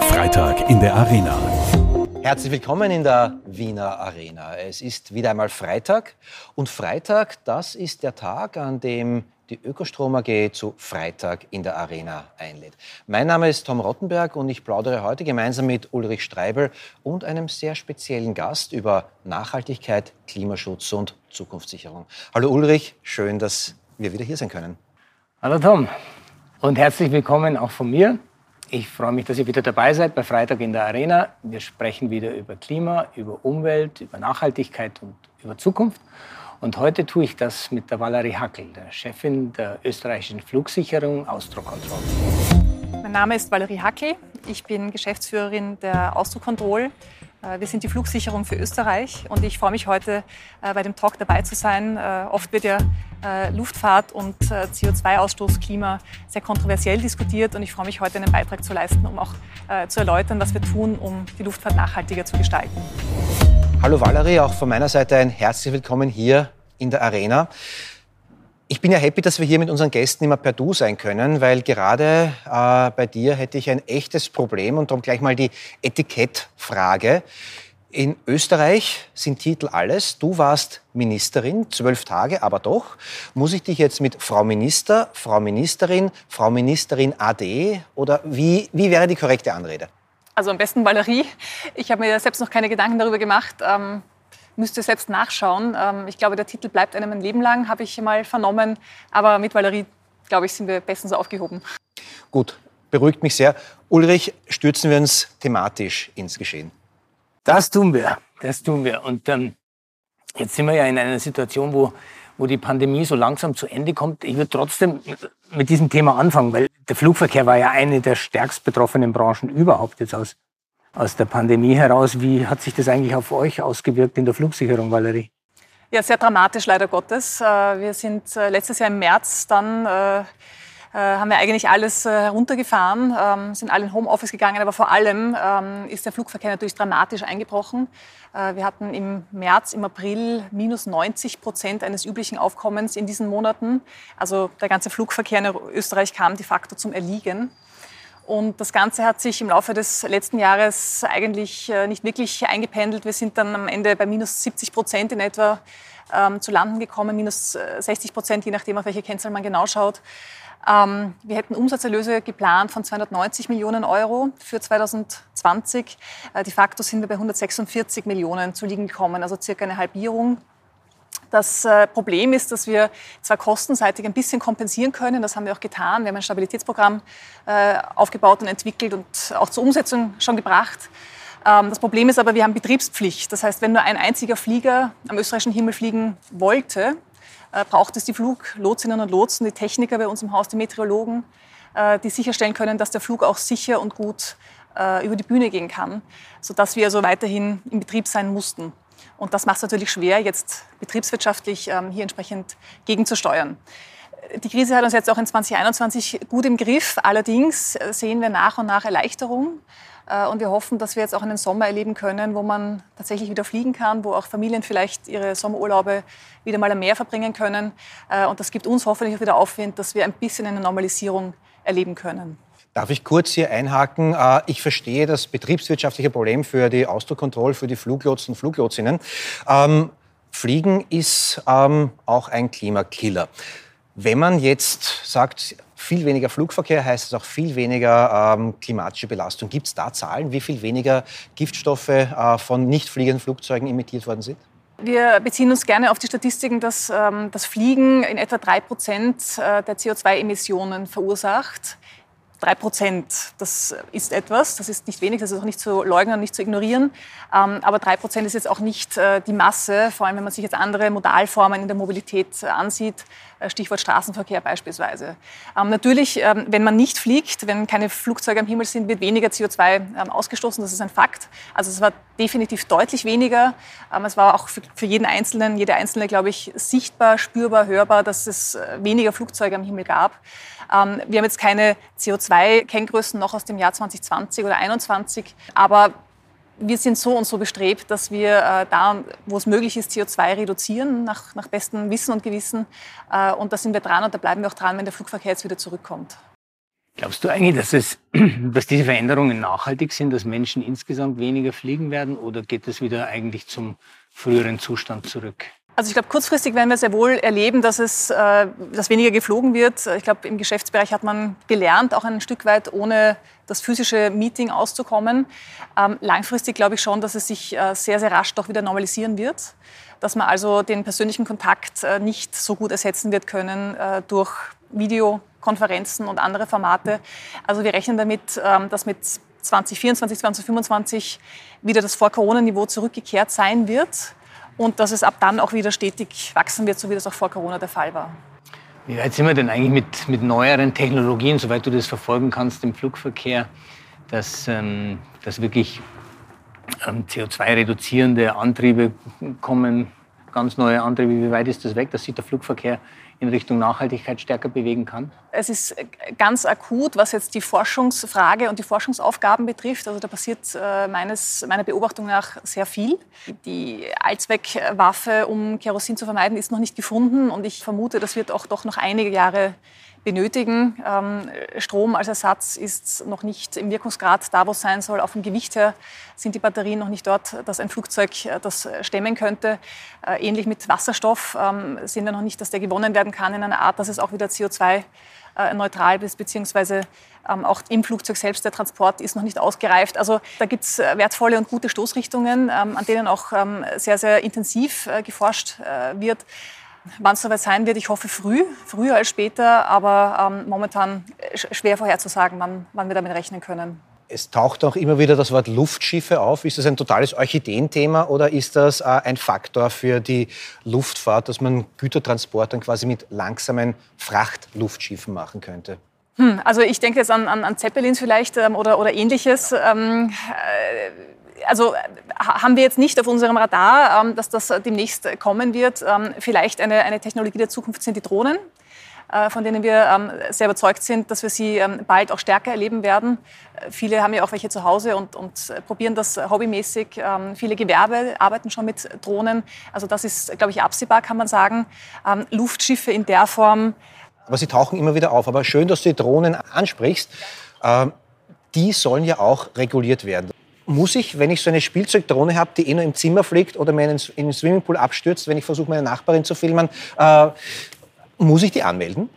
Freitag in der Arena. Herzlich willkommen in der Wiener Arena. Es ist wieder einmal Freitag und Freitag, das ist der Tag, an dem die Ökostrom AG zu Freitag in der Arena einlädt. Mein Name ist Tom Rottenberg und ich plaudere heute gemeinsam mit Ulrich Streibel und einem sehr speziellen Gast über Nachhaltigkeit, Klimaschutz und Zukunftssicherung. Hallo Ulrich, schön, dass wir wieder hier sein können. Hallo Tom und herzlich willkommen auch von mir. Ich freue mich, dass ihr wieder dabei seid bei Freitag in der Arena. Wir sprechen wieder über Klima, über Umwelt, über Nachhaltigkeit und über Zukunft. Und heute tue ich das mit der Valerie Hackel, der Chefin der österreichischen Flugsicherung Austrocontrol. Mein Name ist Valerie Hackel. Ich bin Geschäftsführerin der Austrocontrol. Äh, wir sind die Flugsicherung für Österreich und ich freue mich heute äh, bei dem Talk dabei zu sein. Äh, oft wird ja Luftfahrt und CO2-Ausstoß, Klima sehr kontroversiell diskutiert und ich freue mich heute einen Beitrag zu leisten, um auch zu erläutern, was wir tun, um die Luftfahrt nachhaltiger zu gestalten. Hallo Valerie, auch von meiner Seite ein herzlich willkommen hier in der Arena. Ich bin ja happy, dass wir hier mit unseren Gästen immer per Du sein können, weil gerade äh, bei dir hätte ich ein echtes Problem und darum gleich mal die Etikettfrage. In Österreich sind Titel alles. Du warst Ministerin, zwölf Tage, aber doch. Muss ich dich jetzt mit Frau Minister, Frau Ministerin, Frau Ministerin AD oder wie, wie wäre die korrekte Anrede? Also am besten Valerie. Ich habe mir selbst noch keine Gedanken darüber gemacht. Ähm müsste selbst nachschauen. Ähm, ich glaube, der Titel bleibt einem ein Leben lang, habe ich mal vernommen. Aber mit Valerie, glaube ich, sind wir bestens aufgehoben. Gut, beruhigt mich sehr. Ulrich, stürzen wir uns thematisch ins Geschehen. Das tun wir, das tun wir. Und ähm, jetzt sind wir ja in einer Situation, wo, wo die Pandemie so langsam zu Ende kommt. Ich würde trotzdem mit diesem Thema anfangen, weil der Flugverkehr war ja eine der stärkst betroffenen Branchen überhaupt jetzt aus aus der Pandemie heraus. Wie hat sich das eigentlich auf euch ausgewirkt in der Flugsicherung, Valerie? Ja, sehr dramatisch, leider Gottes. Äh, wir sind äh, letztes Jahr im März dann äh, haben wir eigentlich alles heruntergefahren, ähm, sind alle in Homeoffice gegangen, aber vor allem ähm, ist der Flugverkehr natürlich dramatisch eingebrochen. Wir hatten im März, im April minus 90 Prozent eines üblichen Aufkommens in diesen Monaten. Also der ganze Flugverkehr in Österreich kam de facto zum Erliegen. Und das Ganze hat sich im Laufe des letzten Jahres eigentlich äh, nicht wirklich eingependelt. Wir sind dann am Ende bei minus 70 Prozent in etwa ähm, zu landen gekommen, minus 60 äh, Prozent, je nachdem, auf welche Kennzahl man genau schaut. Ähm, wir hätten Umsatzerlöse geplant von 290 Millionen Euro für 2020. Äh, de facto sind wir bei 146 Millionen zu liegen gekommen, also circa eine Halbierung. Das äh, Problem ist, dass wir zwar kostenseitig ein bisschen kompensieren können, das haben wir auch getan. Wir haben ein Stabilitätsprogramm äh, aufgebaut und entwickelt und auch zur Umsetzung schon gebracht. Ähm, das Problem ist aber, wir haben Betriebspflicht. Das heißt, wenn nur ein einziger Flieger am österreichischen Himmel fliegen wollte, äh, braucht es die Fluglotsinnen und Lotsen, die Techniker bei uns im Haus, die Meteorologen, die sicherstellen können, dass der Flug auch sicher und gut über die Bühne gehen kann, sodass wir also weiterhin im Betrieb sein mussten. Und das macht es natürlich schwer, jetzt betriebswirtschaftlich ähm, hier entsprechend gegenzusteuern. Die Krise hat uns jetzt auch in 2021 gut im Griff. Allerdings äh, sehen wir nach und nach Erleichterung. Äh, und wir hoffen, dass wir jetzt auch einen Sommer erleben können, wo man tatsächlich wieder fliegen kann, wo auch Familien vielleicht ihre Sommerurlaube wieder mal am Meer verbringen können. Äh, und das gibt uns hoffentlich auch wieder Aufwind, dass wir ein bisschen eine Normalisierung erleben können. Darf ich kurz hier einhaken? Äh, ich verstehe das betriebswirtschaftliche Problem für die Ausdruckkontrolle, für die Fluglotsen und Fluglotsinnen. Ähm, Fliegen ist ähm, auch ein Klimakiller. Wenn man jetzt sagt, viel weniger Flugverkehr heißt es auch viel weniger ähm, klimatische Belastung. Gibt es da Zahlen, wie viel weniger Giftstoffe äh, von nicht fliegenden Flugzeugen emittiert worden sind? Wir beziehen uns gerne auf die Statistiken, dass ähm, das Fliegen in etwa drei Prozent äh, der CO2-Emissionen verursacht. Drei Prozent, das ist etwas, das ist nicht wenig, das ist auch nicht zu leugnen, nicht zu ignorieren. Ähm, aber drei Prozent ist jetzt auch nicht äh, die Masse, vor allem wenn man sich jetzt andere Modalformen in der Mobilität äh, ansieht, äh, Stichwort Straßenverkehr beispielsweise. Ähm, natürlich, ähm, wenn man nicht fliegt, wenn keine Flugzeuge am Himmel sind, wird weniger CO2 ausgestoßen, das ist ein Fakt. Also es war definitiv deutlich weniger. Es war auch für jeden Einzelnen, jede Einzelne, glaube ich, sichtbar, spürbar, hörbar, dass es weniger Flugzeuge am Himmel gab. Ähm, wir haben jetzt keine CO2-Kenngrößen noch aus dem Jahr 2020 oder 2021, aber wir sind so und so bestrebt, dass wir äh, da, wo es möglich ist, CO2 reduzieren, nach, nach bestem Wissen und Gewissen. Äh, und da sind wir dran und da bleiben wir auch dran, wenn der Flugverkehr jetzt wieder zurückkommt. Glaubst du eigentlich, dass, es, dass diese Veränderungen nachhaltig sind, dass Menschen insgesamt weniger fliegen werden oder geht es wieder eigentlich zum früheren Zustand zurück? Also ich glaube, kurzfristig werden wir sehr wohl erleben, dass es äh, dass weniger geflogen wird. Ich glaube, im Geschäftsbereich hat man gelernt, auch ein Stück weit ohne das physische Meeting auszukommen. Ähm, langfristig glaube ich schon, dass es sich äh, sehr, sehr rasch doch wieder normalisieren wird. Dass man also den persönlichen Kontakt äh, nicht so gut ersetzen wird können äh, durch Videokonferenzen und andere Formate. Also wir rechnen damit, ähm, dass mit 2024, 2025 wieder das Vor-Corona-Niveau zurückgekehrt sein wird und dass es ab dann auch wieder stetig wachsen wird, so wie das auch vor Corona der Fall war. Wie weit sind wir denn eigentlich mit, mit neueren Technologien, soweit du das verfolgen kannst im Flugverkehr, dass, ähm, dass wirklich ähm, CO2-reduzierende Antriebe kommen, ganz neue Antriebe? Wie weit ist das weg, dass sich der Flugverkehr in Richtung Nachhaltigkeit stärker bewegen kann? Es ist ganz akut, was jetzt die Forschungsfrage und die Forschungsaufgaben betrifft. Also da passiert äh, meines, meiner Beobachtung nach sehr viel. Die Allzweckwaffe, um Kerosin zu vermeiden, ist noch nicht gefunden und ich vermute, das wird auch doch noch einige Jahre benötigen. Ähm, Strom als Ersatz ist noch nicht im Wirkungsgrad da, wo es sein soll. Auf dem Gewicht her sind die Batterien noch nicht dort, dass ein Flugzeug äh, das stemmen könnte. Äh, ähnlich mit Wasserstoff ähm, sehen wir noch nicht, dass der gewonnen werden kann in einer Art, dass es auch wieder CO2 äh, neutral ist, beziehungsweise ähm, auch im Flugzeug selbst der Transport ist noch nicht ausgereift. Also da gibt es wertvolle und gute Stoßrichtungen, an denen auch sehr, sehr intensiv geforscht wird. Wann es soweit sein wird, ich hoffe früh, früher als später, aber ähm, momentan schwer vorherzusagen, wann, wann wir damit rechnen können. Es taucht auch immer wieder das Wort Luftschiffe auf. Ist das ein totales Orchideenthema oder ist das äh, ein Faktor für die Luftfahrt, dass man Gütertransport dann quasi mit langsamen Frachtluftschiffen machen könnte? Hm, also ich denke jetzt an, an, an Zeppelins vielleicht ähm, oder, oder ähnliches. Ähm, äh, also haben wir jetzt nicht auf unserem Radar, ähm, dass das demnächst kommen wird. Ähm, vielleicht eine, eine Technologie der Zukunft sind die Drohnen äh, von denen wir ähm, sehr überzeugt sind, dass wir sie bald auch stärker erleben werden. Äh, viele haben ja auch welche zu Hause und, und probieren das hobbymäßig. viele Gewerbe arbeiten schon mit Drohnen. Also das ist, glaube ich, absehbar, kann man sagen. Luftschiffe in der Form. Aber sie tauchen immer wieder auf. Aber schön, dass du die Drohnen ansprichst. Die sollen ja auch reguliert werden. Muss ich, wenn ich so eine Spielzeugdrohne habe, die eh nur im Zimmer fliegt oder mir in den Swimmingpool abstürzt, wenn ich versuche, meine Nachbarin zu filmen, äh, muss ich die anmelden?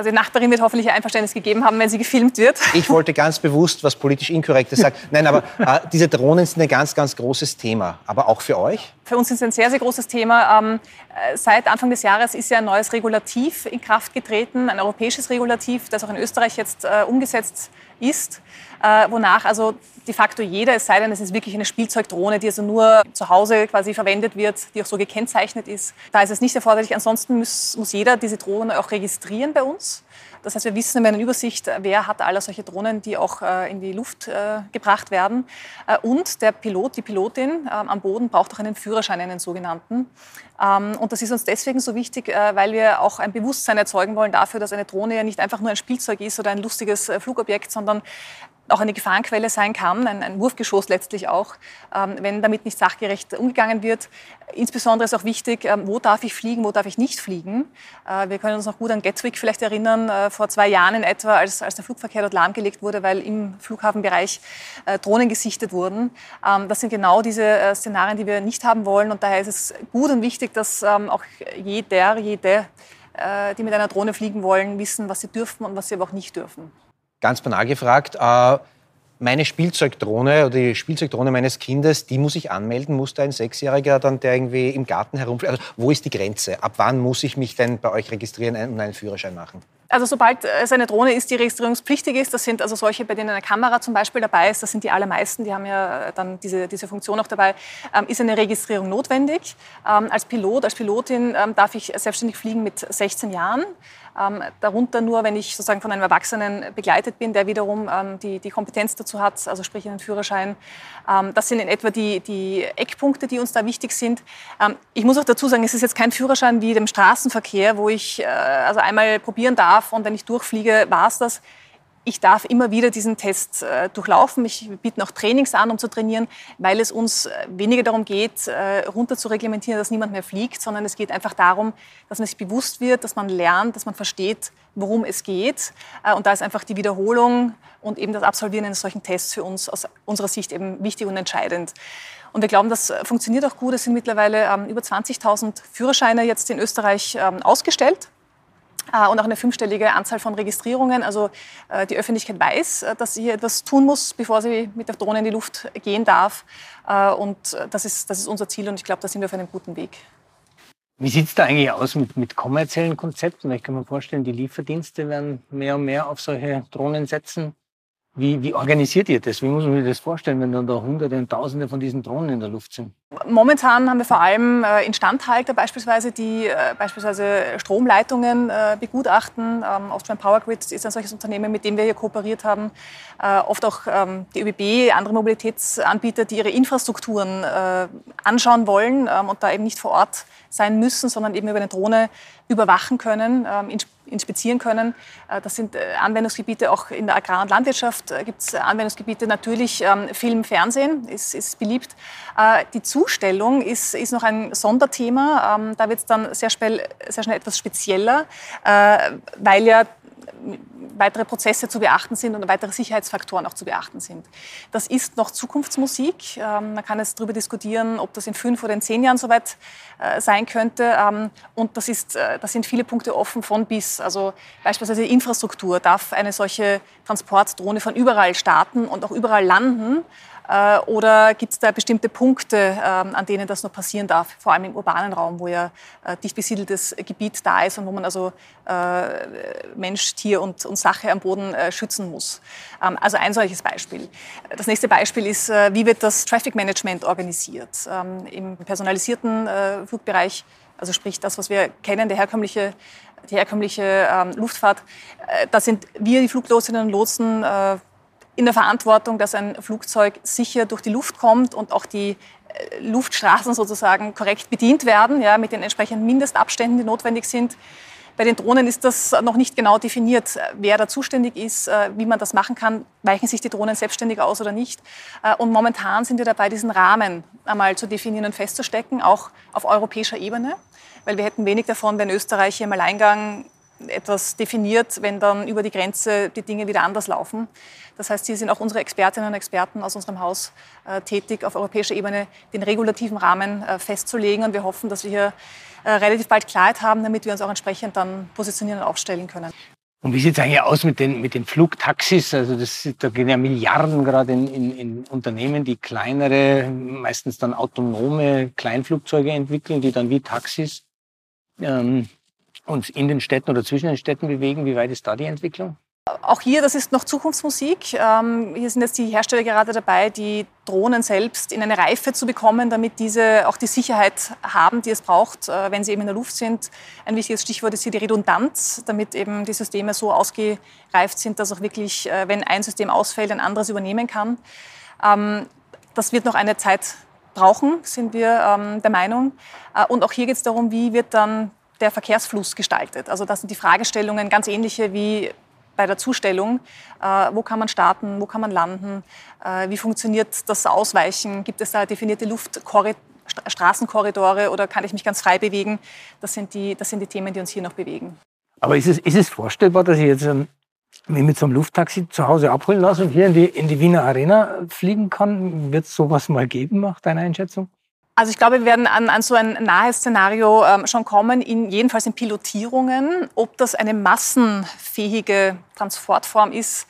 Also die Nachbarin wird hoffentlich ein Einverständnis gegeben haben, wenn sie gefilmt wird. Ich wollte ganz bewusst was politisch Inkorrektes sagen. Nein, aber äh, diese Drohnen sind ein ganz, ganz großes Thema. Aber auch für euch? Für uns ist ein sehr, sehr großes Thema. Ähm, äh, seit Anfang des Jahres ist ja ein neues Regulativ in Kraft getreten, ein europäisches Regulativ, das auch in Österreich jetzt äh, umgesetzt ist, äh, wonach also de facto jeder, es sei denn, es ist wirklich eine Spielzeugdrohne, die also nur zu Hause quasi verwendet wird, die auch so gekennzeichnet ist. Da ist es nicht erforderlich. Ansonsten muss, muss jeder diese Drohne auch registrieren bei uns. Das heißt, wir wissen, wir haben eine Übersicht, wer hat alle solche Drohnen, die auch äh, in die Luft äh, gebracht werden. Äh, und der Pilot, die Pilotin ähm, am Boden braucht auch einen Führerschein, einen sogenannten. Ähm, und das ist uns deswegen so wichtig, weil wir auch ein Bewusstsein erzeugen wollen dafür, dass eine Drohne ja nicht einfach nur ein Spielzeug ist oder ein lustiges Flugobjekt, sondern auch eine Gefahrenquelle sein kann, ein, ein Wurfgeschoss letztlich auch, ähm, wenn damit nicht sachgerecht umgegangen wird. Insbesondere ist auch wichtig, ähm, wo darf ich fliegen, wo darf ich nicht fliegen. Äh, wir können uns noch gut an Gatwick vielleicht erinnern, äh, vor zwei Jahren in etwa, als, als der Flugverkehr dort lahmgelegt wurde, weil im Flughafenbereich äh, Drohnen gesichtet wurden. Ähm, das sind genau diese äh, Szenarien, die wir nicht haben wollen. Und daher ist es gut und wichtig, dass ähm, auch jeder, jede, äh, die mit einer Drohne fliegen wollen, wissen, was sie dürfen und was sie aber auch nicht dürfen ganz banal gefragt, äh, meine Spielzeugdrohne oder die Spielzeugdrohne meines Kindes, die muss ich anmelden, muss da ein Sechsjähriger dann, der irgendwie im Garten herumfliegt? Also wo ist die Grenze? Ab wann muss ich mich denn bei euch registrieren und einen Führerschein machen? Also sobald es eine Drohne ist, die registrierungspflichtig ist, das sind also solche, bei denen eine Kamera zum Beispiel dabei ist, das sind die allermeisten, die haben ja dann diese, diese Funktion auch dabei, ähm, ist eine Registrierung notwendig. Ähm, als Pilot, als Pilotin ähm, darf ich selbstständig fliegen mit 16 Jahren. Ähm, darunter nur, wenn ich sozusagen von einem Erwachsenen begleitet bin, der wiederum ähm, die, die Kompetenz dazu hat, also sprich einen Führerschein. Ähm, das sind in etwa die, die Eckpunkte, die uns da wichtig sind. Ich muss auch dazu sagen, es ist jetzt kein Führerschein wie dem Straßenverkehr, wo ich äh, also einmal probieren darf und wenn ich durchfliege, war es das ich darf immer wieder diesen Test äh, durchlaufen. Ich biete noch Trainings an, um zu trainieren, weil es uns äh, weniger darum geht, äh, runter zu reglementieren, dass niemand mehr fliegt, sondern es geht einfach darum, dass man sich bewusst wird, dass man lernt, dass man versteht, worum es geht. Äh, und da ist einfach die Wiederholung und eben das Absolvieren eines solchen Tests für uns aus unserer Sicht eben wichtig und entscheidend. Und wir glauben, das funktioniert auch gut. Es sind mittlerweile ähm, über 20.000 Führerscheine jetzt in Österreich ähm, ausgestellt äh, und auch eine fünfstellige Anzahl von Registrierungen. Also äh, die Öffentlichkeit weiß, äh, dass sie hier etwas tun muss, bevor sie mit der Drohne in die Luft gehen darf. Und das ist, das ist unser Ziel und ich glaube, da sind wir auf einem guten Weg. Wie sieht es da eigentlich aus mit, mit kommerziellen Konzepten? Ich kann mir vorstellen, die Lieferdienste werden mehr und mehr auf solche Drohnen setzen. Wie, wie organisiert ihr das? Wie muss man sich das vorstellen, wenn dann da Hunderte und Tausende von diesen Drohnen in der Luft sind? Momentan haben wir vor allem äh, Instandhalter beispielsweise, die äh, beispielsweise Stromleitungen äh, begutachten. Ähm, Austrian Power Grid ist ein solches Unternehmen, mit dem wir hier kooperiert haben. Oft auch ähm, die ÖBB, andere Mobilitätsanbieter, die ihre Infrastrukturen anschauen wollen ähm, und da eben nicht vor Ort sein müssen, sondern eben über eine Drohne überwachen können, ähm, inspizieren können. Äh, das sind äh, Anwendungsgebiete auch in der Agrar- und Landwirtschaft. Äh, Gibt es Anwendungsgebiete natürlich ähm, Film, Fernsehen ist, ist beliebt. Die Zustellung ist, ist noch ein Sonderthema. Ähm, da wird es dann sehr schnell, sehr schnell etwas spezieller, weil ja weitere Prozesse zu beachten sind und weitere Sicherheitsfaktoren auch zu beachten sind. Das ist noch Zukunftsmusik. Ähm, man kann jetzt darüber diskutieren, ob das in fünf oder in zehn Jahren soweit äh, sein könnte. Ähm, und das, ist, äh, das sind viele Punkte offen von bis. Also beispielsweise die Infrastruktur. Darf eine solche Transportdrohne von überall starten und auch überall landen? Äh, oder gibt es da bestimmte Punkte, ähm, an denen das nur passieren darf, vor allem im urbanen Raum, wo ja äh, dicht besiedeltes Gebiet da ist und wo man also äh, Mensch, Tier und, und Sache am Boden schützen muss. Ähm, also ein solches Beispiel. Das nächste Beispiel ist, wie wird das Traffic Management organisiert? Ähm, Im personalisierten Flugbereich, also sprich das, was wir kennen, der herkömmliche die herkömmliche ähm, Luftfahrt. Äh, da sind wir, die Fluglosinnen und Lotsen, äh, in der Verantwortung, dass ein Flugzeug sicher durch die Luft kommt und auch die äh, Luftstraßen sozusagen korrekt bedient werden, ja, mit den entsprechenden Mindestabständen, die notwendig sind. Bei den Drohnen ist das noch nicht genau definiert, wer da zuständig ist, äh, wie man das machen kann. Weichen sich die Drohnen selbstständig aus oder nicht? Äh, und momentan sind wir dabei, diesen Rahmen einmal zu definieren und festzustecken, auch auf europäischer Ebene. Weil wir hätten wenig davon, wenn Österreich hier im Alleingang etwas definiert, wenn dann über die Grenze die Dinge wieder anders laufen. Das heißt, hier sind auch unsere Expertinnen und Experten aus unserem Haus äh, tätig, auf europäischer Ebene den regulativen Rahmen äh, festzulegen. Und wir hoffen, dass wir hier äh, relativ bald Klarheit haben, damit wir uns auch entsprechend dann positionieren und aufstellen können. Und wie sieht es eigentlich aus mit den, mit den Flugtaxis? Also das, da gehen ja Milliarden gerade in, in, in Unternehmen, die kleinere, meistens dann autonome Kleinflugzeuge entwickeln, die dann wie Taxis ähm, uns in den Städten oder zwischen den Städten bewegen. Wie weit ist da die Entwicklung? Auch hier, das ist noch Zukunftsmusik. Ähm, hier sind jetzt die Hersteller gerade dabei, die Drohnen selbst in eine Reife zu bekommen, damit diese auch die Sicherheit haben, die es braucht, äh, wenn sie eben in der Luft sind. Ein wichtiges Stichwort ist hier die Redundanz, damit eben die Systeme so ausgereift sind, dass auch wirklich, äh, wenn ein System ausfällt, ein anderes übernehmen kann. Ähm, das wird noch eine Zeit brauchen, sind wir ähm, der Meinung. Äh, und auch hier geht es darum, wie wird dann der Verkehrsfluss gestaltet. Also das sind die Fragestellungen ganz ähnliche wie bei der Zustellung. Äh, wo kann man starten, wo kann man landen, äh, wie funktioniert das Ausweichen, gibt es da definierte Luftstraßenkorridore oder kann ich mich ganz frei bewegen? Das sind die, das sind die Themen, die uns hier noch bewegen. Aber ist es, ist es vorstellbar, dass ich jetzt ähm, mich mit so einem Lufttaxi zu Hause abholen lasse und hier in die, in die Wiener Arena fliegen kann? Wird es sowas mal geben, nach deiner Einschätzung? Also ich glaube, wir werden an, an so ein nahes Szenario ähm, schon kommen, in, jedenfalls in Pilotierungen. Ob das eine massenfähige Transportform ist,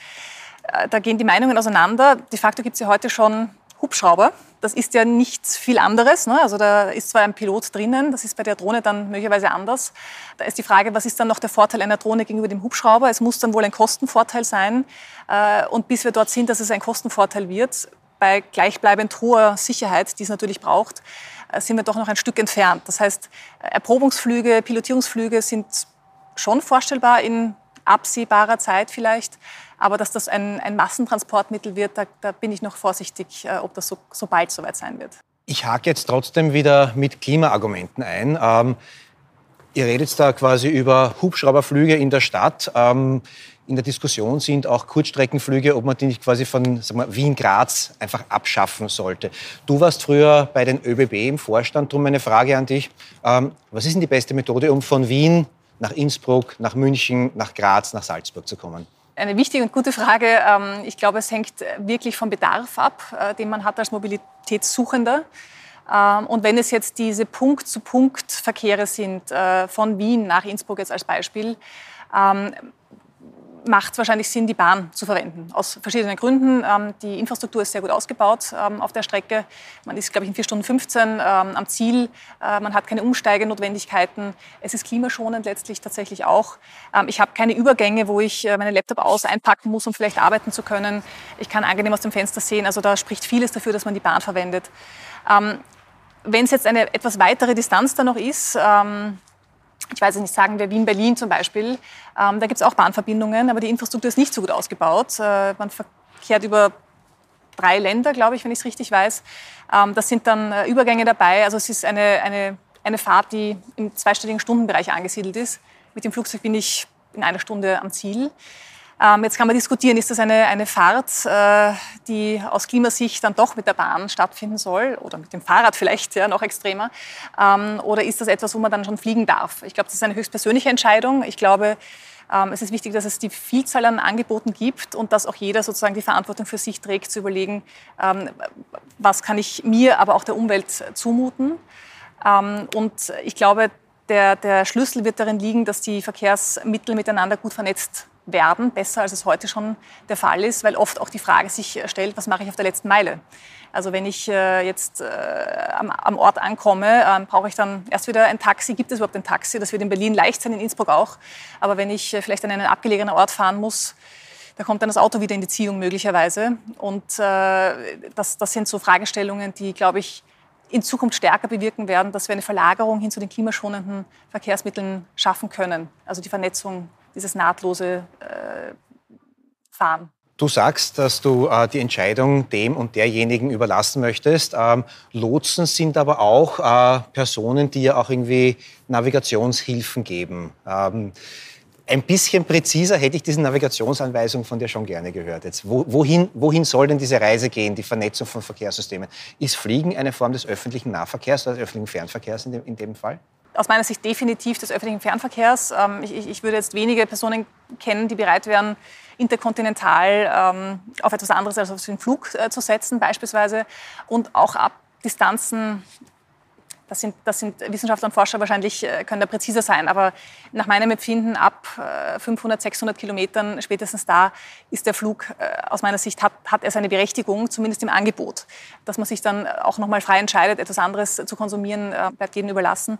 äh, da gehen die Meinungen auseinander. De facto gibt es ja heute schon Hubschrauber. Das ist ja nichts viel anderes. Ne? Also da ist zwar ein Pilot drinnen, das ist bei der Drohne dann möglicherweise anders. Da ist die Frage, was ist dann noch der Vorteil einer Drohne gegenüber dem Hubschrauber? Es muss dann wohl ein Kostenvorteil sein. Äh, und bis wir dort sind, dass es ein Kostenvorteil wird, bei gleichbleibend hoher Sicherheit, die es natürlich braucht, äh, sind wir doch noch ein Stück entfernt. Das heißt, Erprobungsflüge, Pilotierungsflüge sind schon vorstellbar in absehbarer Zeit vielleicht. Aber dass das ein, ein Massentransportmittel wird, da, da, bin ich noch vorsichtig, äh, ob das so, so bald soweit sein wird. Ich hake jetzt trotzdem wieder mit Klimaargumenten ein. Ähm, Ihr redet da quasi über Hubschrauberflüge in der Stadt. Ähm, in der Diskussion sind auch Kurzstreckenflüge, ob man die nicht quasi von Wien-Graz einfach abschaffen sollte. Du warst früher bei den ÖBB im Vorstand, darum eine Frage an dich. Ähm, was ist denn die beste Methode, um von Wien nach Innsbruck, nach München, nach Graz, nach Salzburg zu kommen? Eine wichtige und gute Frage. Ähm, ich glaube, es hängt wirklich vom Bedarf ab, äh, den man hat als Mobilitätssuchender. Ähm, und wenn es jetzt diese Punkt-zu-Punkt-Verkehre sind, äh, von Wien nach Innsbruck jetzt als Beispiel, ähm, macht es wahrscheinlich Sinn, die Bahn zu verwenden. Aus verschiedenen Gründen. Ähm, die Infrastruktur ist sehr gut ausgebaut auf der Strecke. Man ist, glaube ich, in 4 Stunden 15 am Ziel. Äh, man hat keine Umsteigenotwendigkeiten. Es ist klimaschonend letztlich tatsächlich auch. ich habe keine Übergänge, wo ich äh, meinen Laptop aus einpacken muss, um vielleicht arbeiten zu können. Ich kann angenehm aus dem Fenster sehen. Also da spricht vieles dafür, dass man die Bahn verwendet. Wenn es jetzt eine etwas weitere Distanz da noch ist, ähm, ich weiß nicht, sagen wir Wien-Berlin zum Beispiel, ähm, da gibt es auch Bahnverbindungen, aber die Infrastruktur ist nicht so gut ausgebaut. Äh, man verkehrt über drei Länder, glaube ich, wenn ich es richtig weiß. Ähm, das sind dann äh, Übergänge dabei. Also es ist eine, eine, eine Fahrt, die im zweistelligen Stundenbereich angesiedelt ist. Mit dem Flugzeug bin ich in einer Stunde am Ziel. Ähm, jetzt kann man diskutieren, ist das eine, eine Fahrt, äh, die aus Klimasicht dann doch mit der Bahn stattfinden soll oder mit dem Fahrrad vielleicht, ja, noch extremer. Ähm, oder ist das etwas, wo man dann schon fliegen darf? Ich glaube, das ist eine höchstpersönliche Entscheidung. Ich glaube, ähm, es ist wichtig, dass es die Vielzahl an Angeboten gibt und dass auch jeder sozusagen die Verantwortung für sich trägt, zu überlegen, was kann ich mir, aber auch der Umwelt zumuten. Und ich glaube, der, der Schlüssel wird darin liegen, dass die Verkehrsmittel miteinander gut vernetzt werden, besser als es heute schon der Fall ist, weil oft auch die Frage sich stellt, was mache ich auf der letzten Meile? Also wenn ich äh, jetzt äh, am, Ort ankomme, äh, brauche ich dann erst wieder ein Taxi. Gibt es überhaupt ein Taxi? Das wird in Berlin leicht sein, in Innsbruck auch. Aber wenn ich äh, vielleicht an einen abgelegenen Ort fahren muss, da kommt dann das Auto wieder in die Ziehung möglicherweise. Und äh, das, das sind so Fragestellungen, die, glaube ich, in Zukunft stärker bewirken werden, dass wir eine Verlagerung hin zu den klimaschonenden Verkehrsmitteln schaffen können. Also die Vernetzung dieses nahtlose äh, Fahren. Du sagst, dass du äh, die Entscheidung dem und derjenigen überlassen möchtest. Ähm, Lotsen sind aber auch äh, Personen, die ja auch irgendwie Navigationshilfen geben. Ähm, ein bisschen präziser hätte ich diese Navigationsanweisung von dir schon gerne gehört. Jetzt, wo, wohin, wohin soll denn diese Reise gehen, die Vernetzung von Verkehrssystemen? Ist Fliegen eine Form des öffentlichen Nahverkehrs oder des öffentlichen Fernverkehrs in dem, in dem Fall? Aus meiner Sicht definitiv des öffentlichen Fernverkehrs. Ähm, ich, ich, würde jetzt wenige Personen kennen, die bereit wären, interkontinental ähm, auf etwas anderes als auf den Flug äh, zu setzen beispielsweise und auch ab Distanzen das sind, das sind Wissenschaftler und Forscher wahrscheinlich, äh, können da präziser sein. Aber nach meinem Empfinden ab 500, äh, 600 Kilometern spätestens da ist der Flug aus meiner Sicht, hat, hat er seine Berechtigung, zumindest im Angebot. Dass man sich dann auch nochmal frei entscheidet, etwas anderes zu konsumieren, bleibt jedem überlassen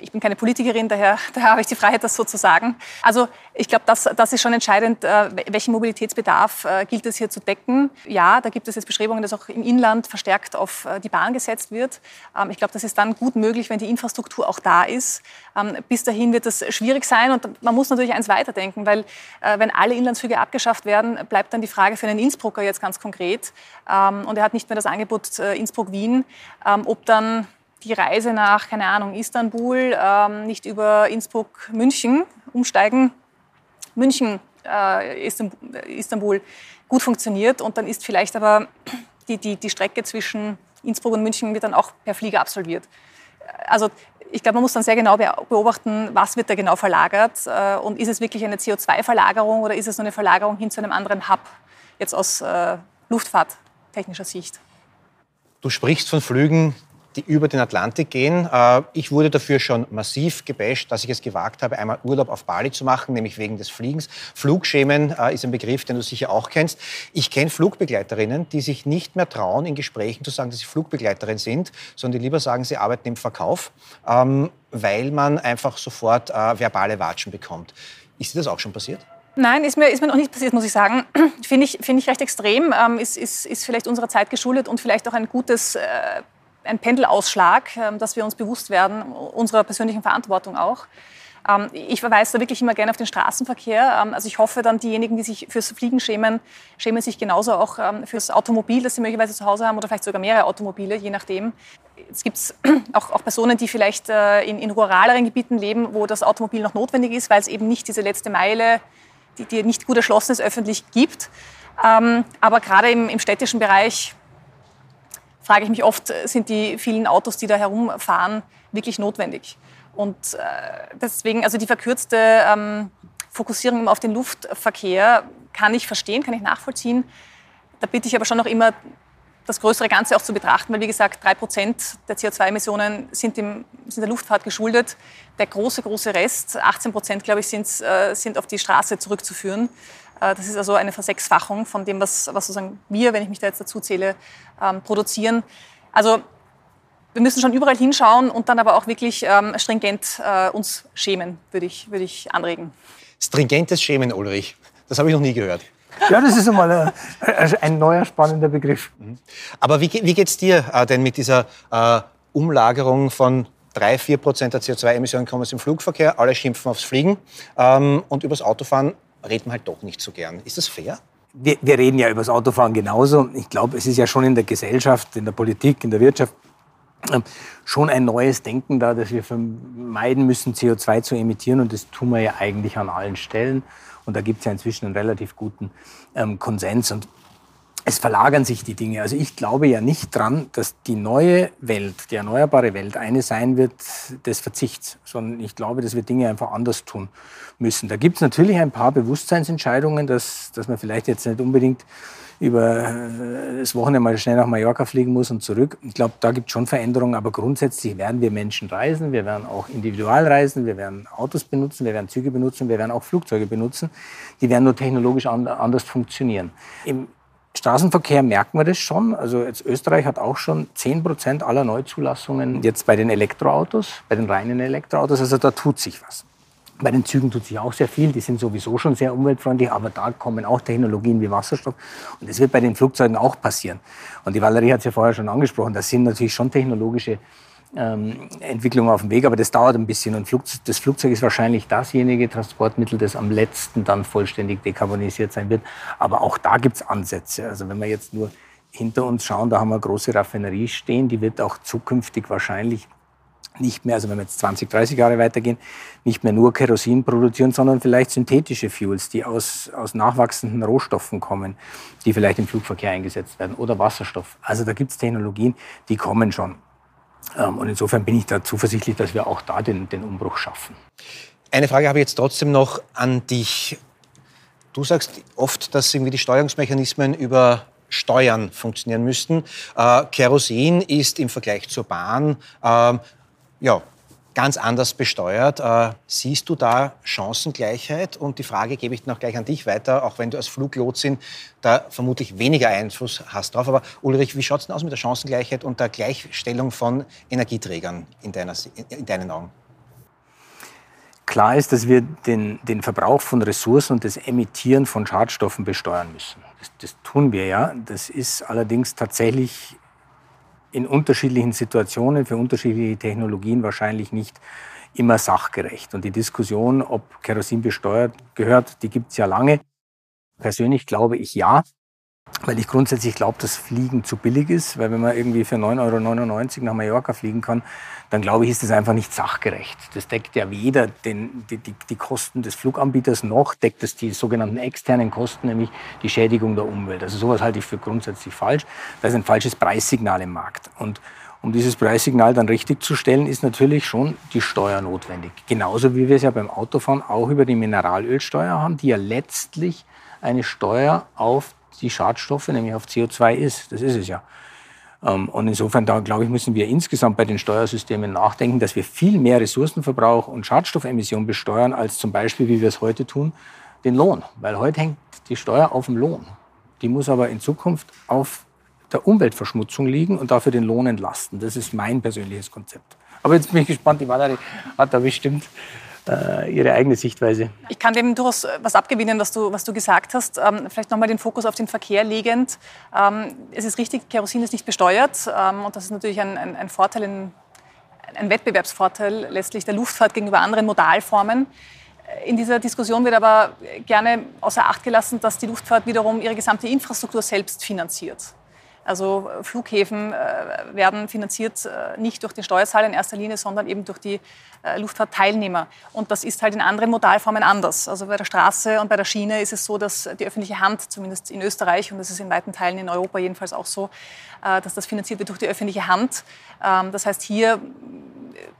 ich bin keine Politikerin, daher, daher habe ich die Freiheit, das so zu sagen. Also ich glaube, das, das ist schon entscheidend, äh, welchen Mobilitätsbedarf äh, gilt es hier zu decken. Ja, da gibt es jetzt Bestrebungen, dass auch im Inland verstärkt auf äh, die Bahn gesetzt wird. Ähm, ich glaube, das ist dann gut möglich, wenn die Infrastruktur auch da ist. Ähm, bis dahin wird es schwierig sein und man muss natürlich eins weiterdenken, weil wenn alle Inlandsflüge abgeschafft werden, bleibt dann die Frage für einen Innsbrucker jetzt ganz konkret ähm, und er hat nicht mehr das Angebot Innsbruck-Wien, ob dann die Reise nach, keine Ahnung, Istanbul, ähm, nicht über Innsbruck, München umsteigen, München, äh, Istanbul gut funktioniert und dann ist vielleicht aber die, die, die Strecke zwischen Innsbruck und München wird dann auch per Flieger absolviert. Also ich glaube, man muss dann sehr genau beobachten, was wird da genau verlagert äh, und ist es wirklich eine CO2-Verlagerung oder ist es nur eine Verlagerung hin zu einem anderen Hub, jetzt aus äh, luftfahrttechnischer Sicht. Du sprichst von Flügen, die über den Atlantik gehen. Äh, ich wurde dafür schon massiv gebasht, dass ich es gewagt habe, einmal Urlaub auf Bali zu machen, nämlich wegen des Fliegens. Flugschämen äh, ist ein Begriff, den du sicher auch kennst. Ich kenne Flugbegleiterinnen, die sich nicht mehr trauen, in Gesprächen zu sagen, dass sie Flugbegleiterin sind, sondern die lieber sagen, sie arbeiten im Verkauf, ähm, weil man einfach sofort äh, verbale Watschen bekommt. Ist dir das auch schon passiert? Nein, ist mir, ist mir noch nicht passiert, muss ich sagen. Finde ich, find ich recht extrem. Ähm, ist, ist, ist vielleicht unserer Zeit geschuldet und vielleicht auch ein gutes äh, ein Pendelausschlag, ähm, dass wir uns bewusst werden, unserer persönlichen Verantwortung auch. Ähm, ich verweise da wirklich immer gerne auf den Straßenverkehr. Ähm, also ich hoffe dann, diejenigen, die sich fürs Fliegen schämen, schämen sich genauso auch fürs Automobil, das sie möglicherweise zu Hause haben oder vielleicht sogar mehrere Automobile, je nachdem. Es gibt auch, auch, Personen, die vielleicht äh, in, in ruraleren Gebieten leben, wo das Automobil noch notwendig ist, weil es eben nicht diese letzte Meile, die, die nicht gut erschlossen ist, öffentlich gibt. aber gerade im, im städtischen Bereich frage ich mich oft, sind die vielen Autos, die da herumfahren, wirklich notwendig? Und äh, deswegen, also die verkürzte ähm, Fokussierung auf den Luftverkehr kann ich verstehen, kann ich nachvollziehen. Da bitte ich aber schon noch immer, das größere Ganze auch zu betrachten, weil wie gesagt, drei Prozent der CO2-Emissionen sind, sind, der Luftfahrt geschuldet. Der große, große Rest, 18 Prozent, glaube ich, sind, äh, sind auf die Straße zurückzuführen. Äh, das ist also eine Versechsfachung von dem, was, was sozusagen wir, wenn ich mich da jetzt dazu zähle, ähm, produzieren. Also wir müssen schon überall hinschauen und dann aber auch wirklich ähm, stringent äh, uns schämen, würde ich, würde ich anregen. Stringentes Schämen, Ulrich. Das habe ich noch nie gehört. Ja, das ist einmal ein, ein neuer spannender Begriff. Mhm. Aber wie, wie geht es dir äh, denn mit dieser äh, Umlagerung von 3, 4 Prozent der CO2-Emissionen kommen aus dem Flugverkehr, alle schimpfen aufs Fliegen ähm, und übers Autofahren redet man halt doch nicht so gern. Ist das fair? Wir, wir reden ja über das Autofahren genauso. Ich glaube, es ist ja schon in der Gesellschaft, in der Politik, in der Wirtschaft ähm, schon ein neues Denken da, dass wir vermeiden müssen, CO2 zu emittieren. Und das tun wir ja eigentlich an allen Stellen. Und da gibt es ja inzwischen einen relativ guten ähm, Konsens. Und es verlagern sich die Dinge. Also ich glaube ja nicht dran, dass die neue Welt, die erneuerbare Welt, eine sein wird des Verzichts, sondern ich glaube, dass wir Dinge einfach anders tun müssen. Da gibt es natürlich ein paar Bewusstseinsentscheidungen, dass, dass man vielleicht jetzt nicht unbedingt über äh, das Wochenende mal schnell nach Mallorca fliegen muss und zurück. Ich glaube, da gibt es schon Veränderungen, aber grundsätzlich werden wir Menschen reisen, wir werden auch individual reisen, wir werden Autos benutzen, wir werden Züge benutzen, wir werden auch Flugzeuge benutzen. Die werden nur technologisch anders funktionieren. Im Straßenverkehr merkt man das schon. Also jetzt Österreich hat auch schon 10 Prozent aller Neuzulassungen jetzt bei den Elektroautos, bei den reinen Elektroautos. Also da tut sich was. Bei den Zügen tut sich auch sehr viel. Die sind sowieso schon sehr umweltfreundlich, aber da kommen auch Technologien wie Wasserstoff. Und das wird bei den Flugzeugen auch passieren. Und die Valerie hat es ja vorher schon angesprochen. Das sind natürlich schon technologische ähm, Entwicklungen auf dem Weg, aber das dauert ein bisschen. Und Flug, das Flugzeug ist wahrscheinlich dasjenige Transportmittel, das am letzten dann vollständig dekarbonisiert sein wird. Aber auch da gibt es Ansätze. Also wenn wir jetzt nur hinter uns schauen, da haben wir eine große Raffinerie stehen, die wird auch zukünftig wahrscheinlich nicht mehr, also wenn wir jetzt 20, 30 Jahre weitergehen, nicht mehr nur Kerosin produzieren, sondern vielleicht synthetische Fuels, die aus, aus nachwachsenden Rohstoffen kommen, die vielleicht im Flugverkehr eingesetzt werden oder Wasserstoff. Also da gibt es Technologien, die kommen schon. Ähm, und insofern bin ich da zuversichtlich, dass wir auch da den, den Umbruch schaffen. Eine Frage habe ich jetzt trotzdem noch an dich. Du sagst oft, dass irgendwie die Steuerungsmechanismen über Steuern funktionieren müssten. Äh, Kerosin ist im Vergleich zur Bahn äh, ja, ganz anders besteuert. Äh, siehst du da Chancengleichheit? Und die Frage gebe ich noch gleich an dich weiter, auch wenn du als Fluglotsin da vermutlich weniger Einfluss hast drauf. Aber Ulrich, wie schaut es denn aus mit der Chancengleichheit und der Gleichstellung von Energieträgern in, deiner, in deinen Augen? Klar ist, dass wir den, den Verbrauch von Ressourcen und das Emittieren von Schadstoffen besteuern müssen. Das, das tun wir ja. Das ist allerdings tatsächlich in unterschiedlichen Situationen für unterschiedliche Technologien wahrscheinlich nicht immer sachgerecht. Und die Diskussion, ob Kerosin besteuert gehört, die gibt es ja lange. Persönlich glaube ich ja weil ich grundsätzlich glaube, dass Fliegen zu billig ist, weil wenn man irgendwie für 9,99 Euro nach Mallorca fliegen kann, dann glaube ich, ist das einfach nicht sachgerecht. Das deckt ja weder den, die, die, die Kosten des Fluganbieters noch deckt es die sogenannten externen Kosten, nämlich die Schädigung der Umwelt. Also sowas halte ich für grundsätzlich falsch. Da ist ein falsches Preissignal im Markt. Und um dieses Preissignal dann richtig zu stellen, ist natürlich schon die Steuer notwendig. Genauso wie wir es ja beim Autofahren auch über die Mineralölsteuer haben, die ja letztlich eine Steuer auf die Schadstoffe, nämlich auf CO2 ist. Das ist es ja. Ähm, und insofern, da glaube ich, müssen wir insgesamt bei den Steuersystemen nachdenken, dass wir viel mehr Ressourcenverbrauch und Schadstoffemissionen besteuern, als zum Beispiel, wie wir es heute tun, den Lohn. Weil heute hängt die Steuer auf dem Lohn. Die muss aber in Zukunft auf der Umweltverschmutzung liegen und dafür den Lohn entlasten. Das ist mein persönliches Konzept. Aber jetzt bin ich gespannt, die Valerie hat da bestimmt ihre eigene Sichtweise. Ich kann dem durchaus äh, was abgewinnen, was du, was du gesagt hast. Ähm, vielleicht nochmal den Fokus auf den Verkehr legend. Ähm, es ist richtig, Kerosin ist nicht besteuert. Ähm, und das ist natürlich ein, ein, ein Vorteil, in, ein Wettbewerbsvorteil letztlich der Luftfahrt gegenüber anderen Modalformen. In dieser Diskussion wird aber gerne außer Acht gelassen, dass die Luftfahrt wiederum ihre gesamte Infrastruktur selbst finanziert. Also Flughäfen äh, werden finanziert äh, nicht durch den Steuerzahler in erster Linie, sondern eben durch die äh, Luftfahrtteilnehmer. Und das ist halt in anderen Modalformen anders. Also bei der Straße und bei der Schiene ist es so, dass die öffentliche Hand, zumindest in Österreich und das ist in weiten Teilen in Europa jedenfalls auch so, dass das finanziert wird durch die öffentliche Hand. Ähm, das heißt, hier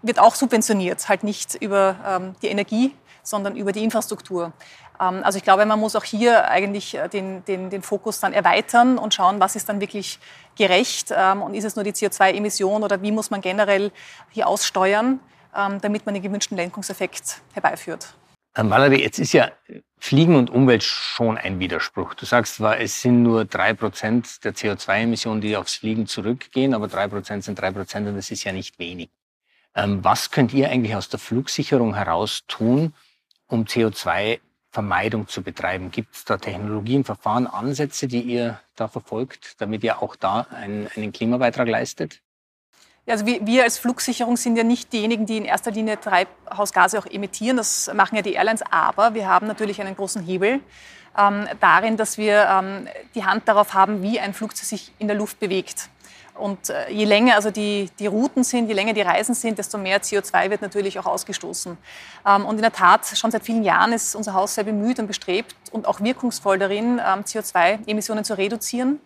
wird auch subventioniert, halt nicht über ähm, die Energie, sondern über die Infrastruktur. Ähm, also ich glaube, man muss auch hier eigentlich äh, den, den, den Fokus dann erweitern und schauen, was ist dann wirklich gerecht ähm, und ist es nur die CO2-Emission oder wie muss man generell hier aussteuern, ähm, damit man den gewünschten Lenkungseffekt herbeiführt. Valerie, jetzt ist ja Fliegen und Umwelt schon ein Widerspruch. Du sagst zwar, es sind nur drei Prozent der CO2-Emissionen, die aufs Fliegen zurückgehen, aber drei Prozent sind drei Prozent und das ist ja nicht wenig. Was könnt ihr eigentlich aus der Flugsicherung heraus tun, um CO2 Vermeidung zu betreiben? Gibt es da Technologien, Verfahren, Ansätze, die ihr da verfolgt, damit ihr auch da einen, einen Klimabeitrag leistet? Ja, also wir, wir, als Flugsicherung sind ja nicht diejenigen, die in erster Linie Treibhausgase auch emittieren. Das machen ja die Airlines. Aber wir haben natürlich einen großen Hebel ähm, darin, dass wir ähm, die Hand darauf haben, wie ein Flugzeug sich in der Luft bewegt. Und äh, je länger also die, die Routen sind, je länger die Reisen sind, desto mehr CO2 wird natürlich auch ausgestoßen. Ähm, und in der Tat, schon seit vielen Jahren ist unser Haus sehr bemüht und bestrebt und auch wirkungsvoll darin, ähm, CO2-Emissionen zu reduzieren.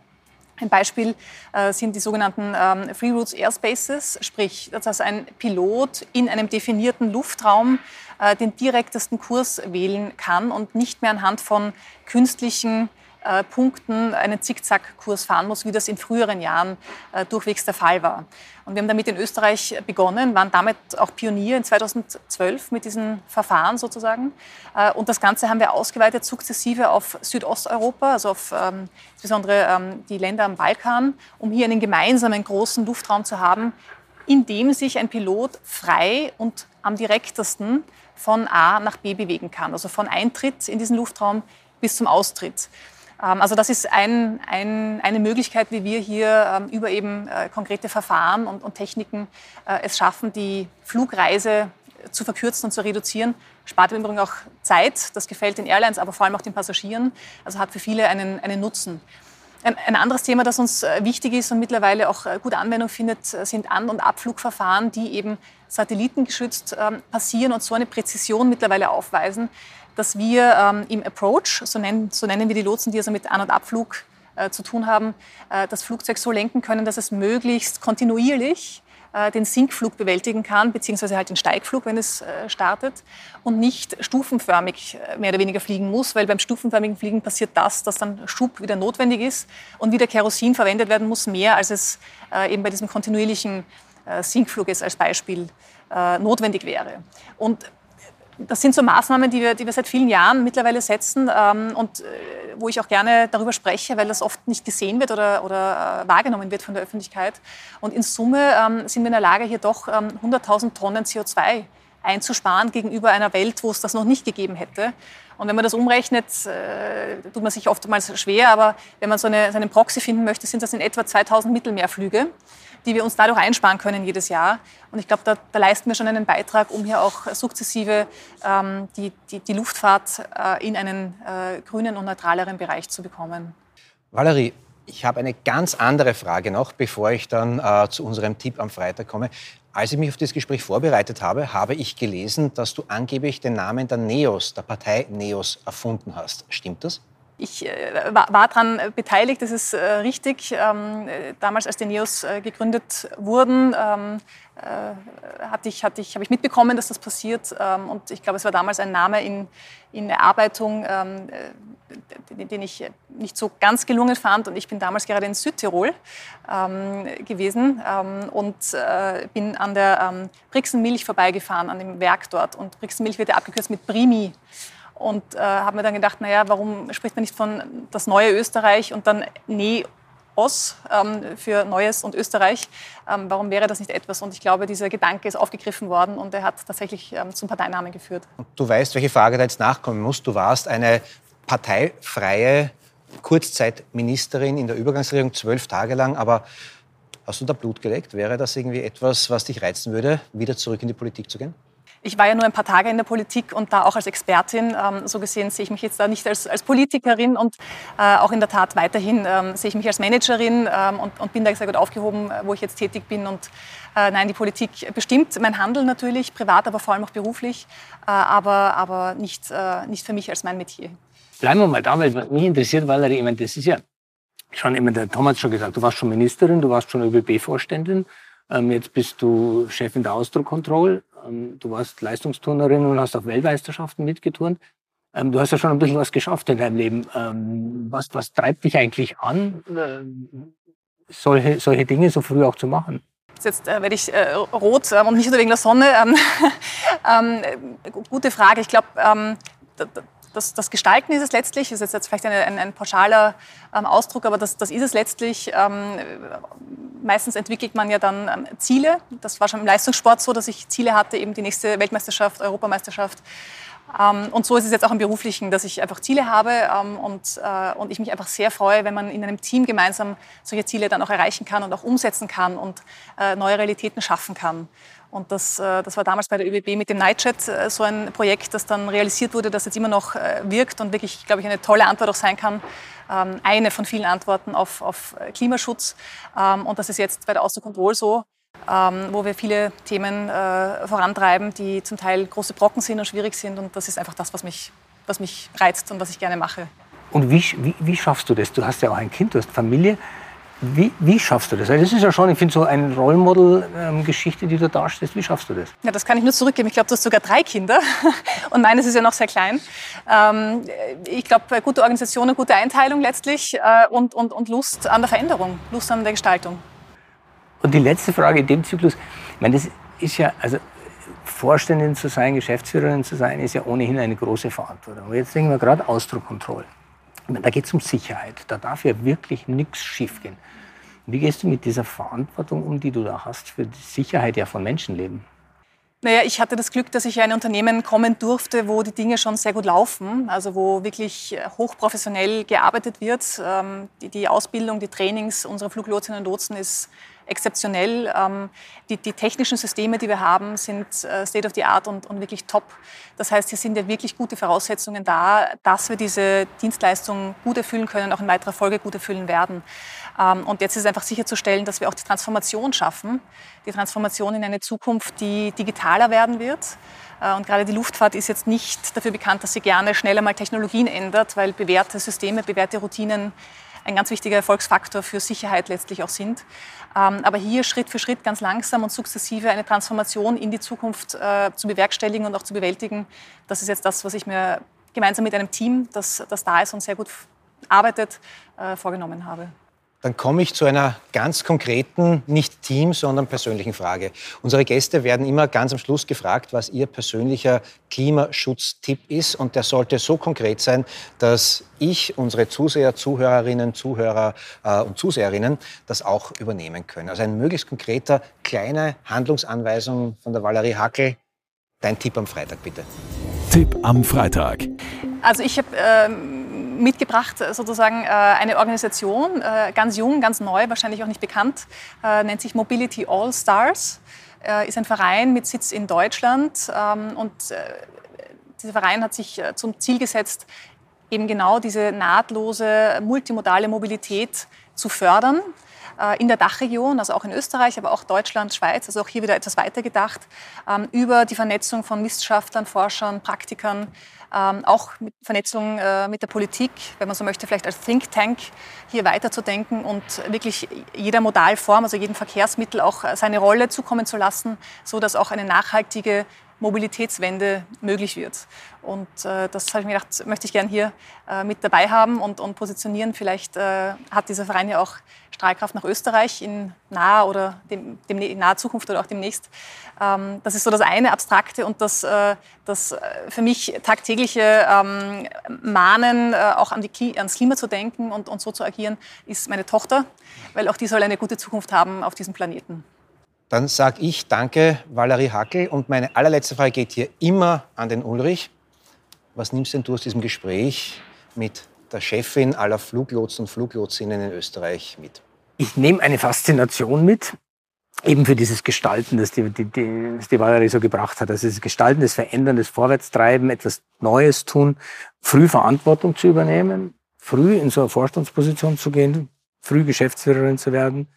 Ein Beispiel äh, sind die sogenannten ähm, Free Routes Airspaces, sprich, dass ein Pilot in einem definierten Luftraum äh, den direktesten Kurs wählen kann und nicht mehr anhand von künstlichen äh, Punkten einen Zickzackkurs fahren muss, wie das in früheren Jahren äh, durchwegs der Fall war. Und wir haben damit in Österreich begonnen, waren damit auch Pionier in 2012 mit diesen Verfahren sozusagen. Äh, und das Ganze haben wir ausgeweitet sukzessive auf Südosteuropa, also auf ähm, insbesondere ähm, die Länder am Balkan, um hier einen gemeinsamen großen Luftraum zu haben, in dem sich ein Pilot frei und am direktesten von A nach B bewegen kann. Also von Eintritt in diesen Luftraum bis zum Austritt. Ähm, also das ist ein, ein, eine Möglichkeit, wie wir hier ähm, über eben äh, konkrete Verfahren und, und Techniken äh, es schaffen, die Flugreise zu verkürzen und zu reduzieren. Spart im Übrigen auch Zeit, das gefällt den Airlines, aber vor allem auch den Passagieren. Also hat für viele einen, einen Nutzen. Ein, ein anderes Thema, das uns äh, wichtig ist und mittlerweile auch gute Anwendung findet, sind An- und Abflugverfahren, die eben satellitengeschützt ähm, passieren und so eine Präzision mittlerweile aufweisen, dass wir ähm, im Approach, so nennen, so nennen wir die Lotsen, die also mit An- und Abflug äh, zu tun haben, äh, das Flugzeug so lenken können, dass es möglichst kontinuierlich äh, den Sinkflug bewältigen kann, beziehungsweise halt den Steigflug, wenn es äh, startet, und nicht stufenförmig äh, mehr oder weniger fliegen muss, weil beim stufenförmigen Fliegen passiert das, dass dann Schub wieder notwendig ist und wieder Kerosin verwendet werden muss, mehr als es eben bei diesem kontinuierlichen Sinkflug ist als Beispiel notwendig wäre. Und das sind so Maßnahmen, die wir, die wir seit vielen Jahren mittlerweile setzen ähm, und äh, wo ich auch gerne darüber spreche, weil das oft nicht gesehen wird oder, oder äh, wahrgenommen wird von der Öffentlichkeit. Und in Summe ähm, sind wir in der Lage, hier doch ähm, 100.000 Tonnen CO2 einzusparen gegenüber einer Welt, wo es das noch nicht gegeben hätte. Und wenn man das umrechnet, äh, tut man sich oftmals schwer, aber wenn man so, eine, so einen Proxy finden möchte, sind das in etwa 2000 Mittelmeerflüge die wir uns dadurch einsparen können jedes Jahr. Und ich glaube, da, da, leisten wir schon einen Beitrag, um hier auch sukzessive ähm, die, die, die, Luftfahrt äh, in einen äh, grünen und neutraleren Bereich zu bekommen. Valerie, ich habe eine ganz andere Frage noch, bevor ich dann äh, zu unserem Tipp am Freitag komme. Als ich mich auf das Gespräch vorbereitet habe, habe ich gelesen, dass du angeblich den Namen der NEOS, der Partei NEOS, erfunden hast. Stimmt das? Ich äh, war, daran beteiligt, das ist äh, richtig. Ähm, damals, als die NEOS äh, gegründet wurden, ähm, äh, hatte ich, hatte ich, habe ich mitbekommen, dass das passiert. Ähm, und ich glaube, es war damals ein Name in, in Erarbeitung, den, ich nicht so ganz gelungen fand. Und ich bin damals gerade in Südtirol gewesen und äh, bin an der Brixenmilch vorbeigefahren, an dem Werk dort. Und Brixenmilch wird ja abgekürzt mit Primi und äh, habe mir dann gedacht, naja, warum spricht man nicht von das neue Österreich und dann NEOS ähm, für Neues und Österreich? Ähm, warum wäre das nicht etwas? Und ich glaube, dieser Gedanke ist aufgegriffen worden und er hat tatsächlich ähm, zum Parteinamen geführt. Und du weißt, welche Frage da jetzt nachkommen muss. Du warst eine parteifreie Kurzzeitministerin in der Übergangsregierung zwölf Tage lang, aber Hast du da Blut geleckt? Wäre das irgendwie etwas, was dich reizen würde, wieder zurück in die Politik zu gehen? Ich war ja nur ein paar Tage in der Politik und da auch als Expertin. Ähm, so gesehen sehe ich mich jetzt da nicht als, als Politikerin und äh, auch in der Tat weiterhin ähm, sehe ich mich als Managerin ähm, und, und, bin da sehr gut aufgehoben, wo ich jetzt tätig bin. Und äh, nein, die Politik bestimmt mein Handeln natürlich, privat, aber vor allem auch beruflich, äh, aber, aber nicht, äh, nicht für mich als mein Metier. Bleiben wir mal da, weil mich interessiert, Valerie, ich meine, das ist ja schon immer, der Thomas schon gesagt, du warst schon Ministerin, du warst schon ÖBB-Vorständin, ähm, jetzt bist du Chefin der Austro-Control, ähm, du warst Leistungsturnerin und hast auf Weltmeisterschaften mitgeturnt. Ähm, du hast ja schon ein bisschen was geschafft in deinem Leben. Ähm, was, was treibt dich eigentlich an, äh, solche, solche Dinge so früh auch zu machen? Jetzt äh, werde ich äh, rot ähm, und nicht nur wegen der Sonne. Ähm, ähm, gute Frage. Ich glaube, ähm, das, das, Gestalten ist es letztlich, das ist jetzt vielleicht eine, ein, ein, pauschaler ähm, Ausdruck, aber das, das, ist es letztlich. Ähm, meistens entwickelt man ja dann ähm, Ziele. Das war schon im Leistungssport so, dass ich Ziele hatte, eben die nächste Weltmeisterschaft, Europameisterschaft. Ähm, und so ist es jetzt auch im Beruflichen, dass ich einfach Ziele habe ähm, und, äh, und ich mich einfach sehr freue, wenn man in einem Team gemeinsam solche Ziele dann auch erreichen kann und auch umsetzen kann und äh, neue Realitäten schaffen kann. Und das, äh, das war damals bei der ÖBB mit dem Nightjet äh, so ein Projekt, das dann realisiert wurde, das jetzt immer noch äh, wirkt und wirklich, glaube ich, eine tolle Antwort auch sein kann. Ähm, eine von vielen Antworten auf, auf Klimaschutz. Ähm, und das ist jetzt bei der Auster Control so, ähm, wo wir viele Themen vorantreiben, die zum Teil große Brocken sind und schwierig sind. Und das ist einfach das, was mich, was mich reizt und was ich gerne mache. Und wie, wie, wie schaffst du das? Du hast ja auch ein Kind, du hast Familie. Wie, wie, schaffst du das? Weil das ist ja schon, ich finde, so eine Rollmodel-Geschichte, die du darstellst. Wie schaffst du das? Ja, das kann ich nur zurückgeben. Ich glaube, du hast sogar drei Kinder und meines ist ja noch sehr klein. Ähm, ich glaube, gute Organisation, eine gute Einteilung letztlich äh, und, und, und Lust an der Veränderung, Lust an der Gestaltung. Und die letzte Frage in dem Zyklus, ich meine, das ist ja, also Vorständin zu sein, Geschäftsführerin zu sein, ist ja ohnehin eine große Verantwortung. Aber jetzt denken wir gerade Ausdruckkontrolle. Da geht es um Sicherheit. Da darf ja wirklich nichts schiefgehen. Wie gehst du mit dieser Verantwortung um, die du da hast für die Sicherheit ja von Menschenleben? Naja, ich hatte das Glück, dass ich in ein Unternehmen kommen durfte, wo die Dinge schon sehr gut laufen, also wo wirklich hochprofessionell gearbeitet wird. Ähm, die, Ausbildung, die Trainings unserer Fluglotsinnen und Lotsen ist exzeptionell. Ähm, die, die, technischen Systeme, die wir haben, sind äh, State of the Art und, und, wirklich top. Das heißt, hier sind ja wirklich gute Voraussetzungen da, dass wir diese Dienstleistung gut erfüllen können, auch in weiterer Folge gut erfüllen werden. Ähm, und jetzt ist einfach sicherzustellen, dass wir auch die Transformation schaffen, die Transformation in eine Zukunft, die digitaler werden wird. Äh, und gerade die Luftfahrt ist jetzt nicht dafür bekannt, dass sie gerne schneller mal Technologien ändert, weil bewährte Systeme, bewährte Routinen ein ganz wichtiger Erfolgsfaktor für Sicherheit letztlich auch sind. Ähm, aber hier Schritt für Schritt ganz langsam und sukzessive eine Transformation in die Zukunft äh, zu bewerkstelligen und auch zu bewältigen, das ist jetzt das, was ich mir gemeinsam mit einem Team, das, das da ist und sehr gut arbeitet, äh, vorgenommen habe. Dann komme ich zu einer ganz konkreten, nicht Team, sondern persönlichen Frage. Unsere Gäste werden immer ganz am Schluss gefragt, was ihr persönlicher Klimaschutztipp ist. Und der sollte so konkret sein, dass ich, unsere Zuseher, Zuhörerinnen, Zuhörer äh, und Zuseherinnen das auch übernehmen können. Also ein möglichst konkreter, kleine Handlungsanweisung von der Valerie Hackel. Dein Tipp am Freitag, bitte. Tipp am Freitag. Also ich habe ähm mitgebracht, äh, sozusagen äh, eine Organisation, äh, ganz jung, ganz neu, wahrscheinlich auch nicht bekannt, nennt sich Mobility All Stars, ist ein Verein mit Sitz in Deutschland ähm, und dieser Verein hat sich zum Ziel gesetzt, eben genau diese nahtlose multimodale Mobilität zu fördern in der Dachregion, also auch in Österreich, aber auch Deutschland, Schweiz, also auch hier wieder etwas weitergedacht, ähm, über die Vernetzung von Wissenschaftlern, Forschern, Praktikern, ähm, auch mit Vernetzung äh, mit der Politik, wenn man so möchte, vielleicht als Think Tank hier weiterzudenken und wirklich jeder Modalform, also jedem Verkehrsmittel auch seine Rolle zukommen zu lassen, so dass auch eine nachhaltige Mobilitätswende möglich wird. Und äh, das habe ich mir gedacht, möchte ich gerne hier äh, mit dabei haben und, und positionieren. Vielleicht äh, hat dieser Verein ja auch Strahlkraft nach Österreich in naher oder dem, dem, in naher Zukunft oder auch demnächst. Ähm, das ist so das eine Abstrakte und das, äh, das äh, für mich tagtägliche ähm, Mahnen, äh, auch an die, ans Klima zu denken und, und so zu agieren, ist meine Tochter, weil auch die soll eine gute Zukunft haben auf diesem Planeten. Dann sage ich danke, Valerie Hackel. Und meine allerletzte Frage geht hier immer an den Ulrich. Was nimmst denn du aus diesem Gespräch mit der Chefin aller Fluglotsen und Fluglotsinnen in Österreich mit? ich nehme eine Faszination mit, eben für dieses Gestalten, das die, die, die, das die Valerie so gebracht hat. Also das Gestalten, das Verändern, das Vorwärtstreiben, etwas Neues tun, früh Verantwortung zu übernehmen, früh in so eine Vorstandsposition zu gehen, früh Geschäftsführerin zu werden,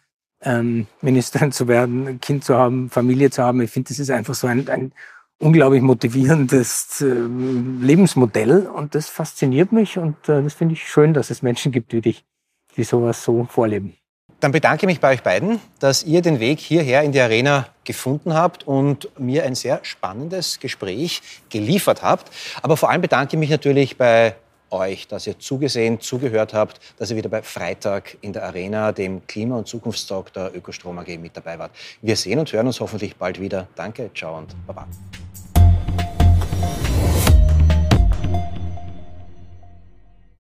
ähm, Ministerin zu werden, ein Kind zu haben, Familie zu haben. Ich finde, das ist einfach so ein, ein unglaublich motivierendes äh, Lebensmodell und das fasziniert mich und äh, das finde ich schön, dass es Menschen gibt wie dich, die sowas so vorleben. Dann bedanke ich mich bei euch beiden, dass ihr den Weg hierher in die Arena gefunden habt und mir ein sehr spannendes Gespräch geliefert habt. Aber vor allem bedanke ich mich natürlich bei euch, dass ihr zugesehen, zugehört habt, dass ihr wieder bei Freitag in der Arena, dem Klima- und Zukunftstalk der Ökostrom AG mit dabei wart. Wir sehen und hören uns hoffentlich bald wieder. Danke, ciao und baba.